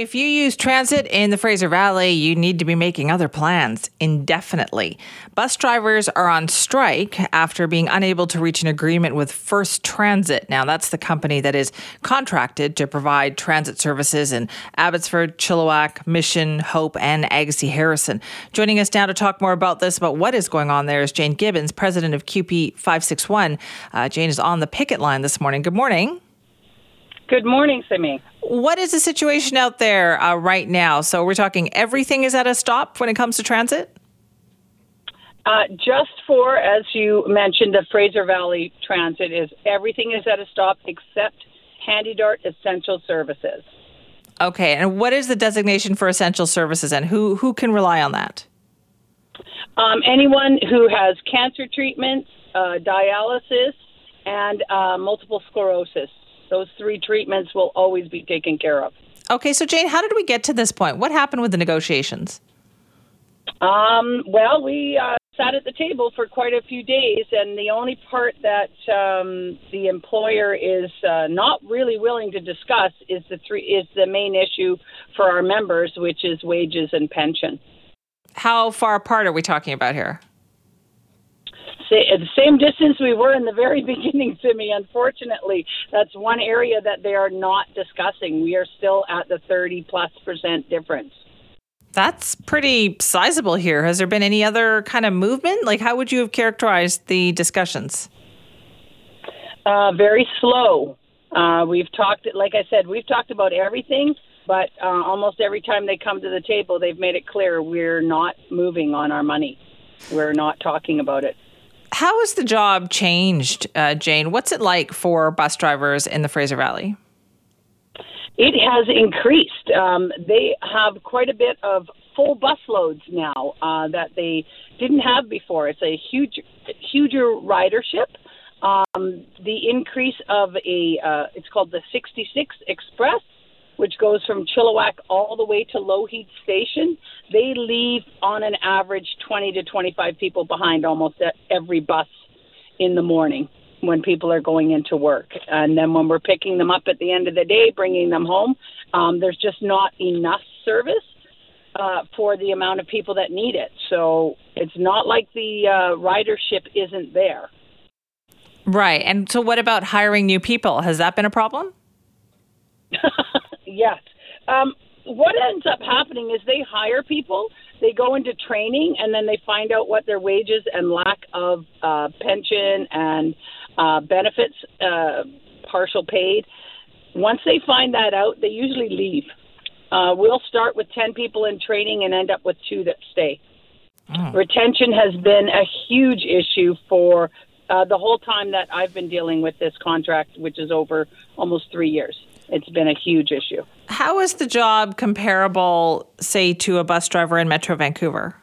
If you use transit in the Fraser Valley, you need to be making other plans indefinitely. Bus drivers are on strike after being unable to reach an agreement with First Transit. Now, that's the company that is contracted to provide transit services in Abbotsford, Chilliwack, Mission, Hope, and Agassiz Harrison. Joining us now to talk more about this, about what is going on there, is Jane Gibbons, president of CUPE 561. Uh, Jane is on the picket line this morning. Good morning. Good morning, Simi. What is the situation out there uh, right now? So we're talking everything is at a stop when it comes to transit? Uh, just for, as you mentioned, the Fraser Valley Transit is everything is at a stop except Handy Dart Essential Services. Okay, and what is the designation for essential services, and who who can rely on that? Um, anyone who has cancer treatments, uh, dialysis, and uh, multiple sclerosis. Those three treatments will always be taken care of. Okay, so Jane, how did we get to this point? What happened with the negotiations? Um, well, we uh, sat at the table for quite a few days, and the only part that um, the employer is uh, not really willing to discuss is the three is the main issue for our members, which is wages and pension. How far apart are we talking about here? The same distance we were in the very beginning, Simi. Unfortunately, that's one area that they are not discussing. We are still at the 30 plus percent difference. That's pretty sizable here. Has there been any other kind of movement? Like, how would you have characterized the discussions? Uh, very slow. Uh, we've talked, like I said, we've talked about everything, but uh, almost every time they come to the table, they've made it clear we're not moving on our money. We're not talking about it. How has the job changed, uh, Jane? What's it like for bus drivers in the Fraser Valley? It has increased. Um, they have quite a bit of full bus loads now uh, that they didn't have before. It's a huge, huger ridership. Um, the increase of a, uh, it's called the 66 Express which goes from Chilliwack all the way to Lougheed Station, they leave on an average 20 to 25 people behind almost every bus in the morning when people are going into work. And then when we're picking them up at the end of the day, bringing them home, um, there's just not enough service uh, for the amount of people that need it. So it's not like the uh, ridership isn't there. Right. And so, what about hiring new people? Has that been a problem? Yes. Um, what ends up happening is they hire people, they go into training, and then they find out what their wages and lack of uh, pension and uh, benefits, uh, partial paid. Once they find that out, they usually leave. Uh, we'll start with 10 people in training and end up with two that stay. Mm. Retention has been a huge issue for uh, the whole time that I've been dealing with this contract, which is over almost three years it's been a huge issue. How is the job comparable, say, to a bus driver in Metro Vancouver?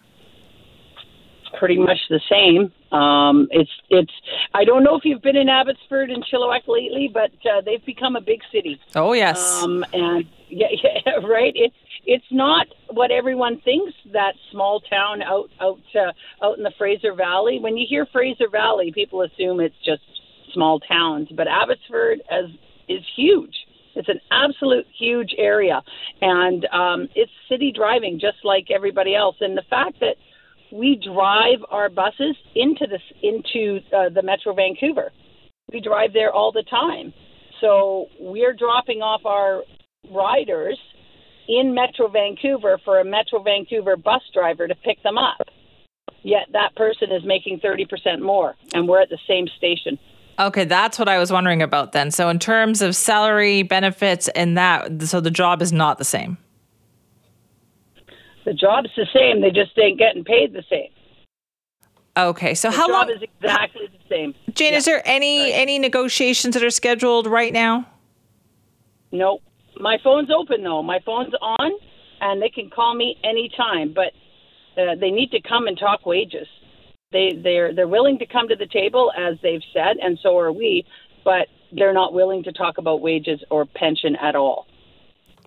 Pretty much the same. Um, it's it's. I don't know if you've been in Abbotsford and Chilliwack lately, but uh, they've become a big city. Oh yes. Um, and yeah, yeah, right. It's it's not what everyone thinks. That small town out out uh, out in the Fraser Valley. When you hear Fraser Valley, people assume it's just small towns, but Abbotsford as is huge. It's an absolute huge area, and um, it's city driving just like everybody else. And the fact that we drive our buses into this into uh, the Metro Vancouver, we drive there all the time. So we're dropping off our riders in Metro Vancouver for a Metro Vancouver bus driver to pick them up. Yet that person is making 30% more, and we're at the same station. Okay, that's what I was wondering about then. So, in terms of salary, benefits, and that, so the job is not the same. The job's the same. They just ain't getting paid the same. Okay, so the how long? is exactly the same. Jane, yeah. is there any any negotiations that are scheduled right now? No, my phone's open though. My phone's on, and they can call me anytime. But uh, they need to come and talk wages. They they're they're willing to come to the table as they've said, and so are we. But they're not willing to talk about wages or pension at all.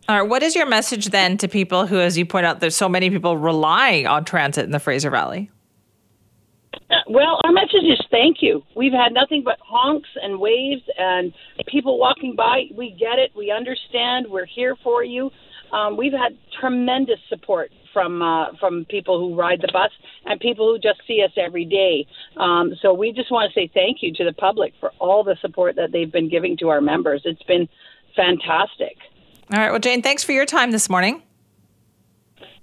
All right. What is your message then to people who, as you point out, there's so many people relying on transit in the Fraser Valley? Well, our message is thank you. We've had nothing but honks and waves and people walking by. We get it. We understand. We're here for you. um, we've had tremendous support from uh, from people who ride the bus and people who just see us every day. Um, so we just want to say thank you to the public for all the support that they've been giving to our members. It's been fantastic. All right. Well, Jane, thanks for your time this morning.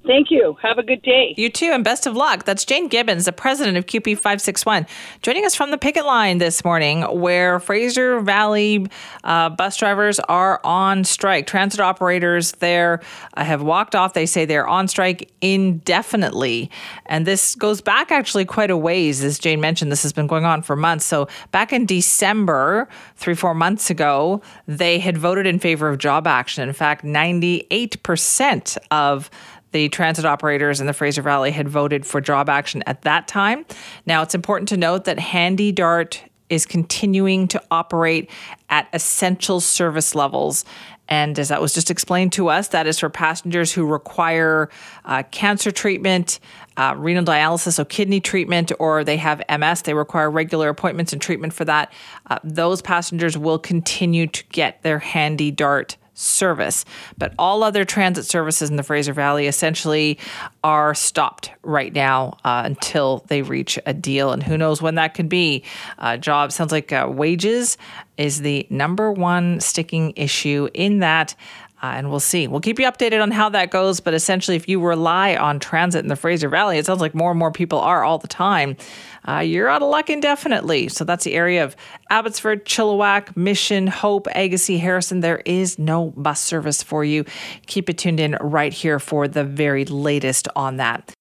Thank you. Have a good day. You too, and best of luck. That's Jane Gibbons, the president of CUPE 561, joining us from the picket line this morning, where Fraser Valley uh, bus drivers are on strike. Transit operators there uh, have walked off. They say they're on strike indefinitely. And this goes back actually quite a ways. As Jane mentioned, this has been going on for months. So back in December, three, four months ago, they had voted in favor of job action. In fact, 98% of the transit operators in the Fraser Valley had voted for job action at that time. Now, it's important to note that Handy Dart is continuing to operate at essential service levels. And as that was just explained to us, that is for passengers who require uh, cancer treatment, uh, renal dialysis, so kidney treatment, or they have MS. They require regular appointments and treatment for that. Uh, those passengers will continue to get their Handy Dart service. But all other transit services in the Fraser Valley essentially are stopped right now uh, until they reach a deal. And who knows when that could be. Uh, job sounds like uh, wages is the number one sticking issue in that. Uh, and we'll see. We'll keep you updated on how that goes. But essentially, if you rely on transit in the Fraser Valley, it sounds like more and more people are all the time. Uh, you're out of luck indefinitely. So that's the area of Abbotsford, Chilliwack, Mission, Hope, Agassiz, Harrison. There is no bus service for you. Keep it tuned in right here for the very latest on that.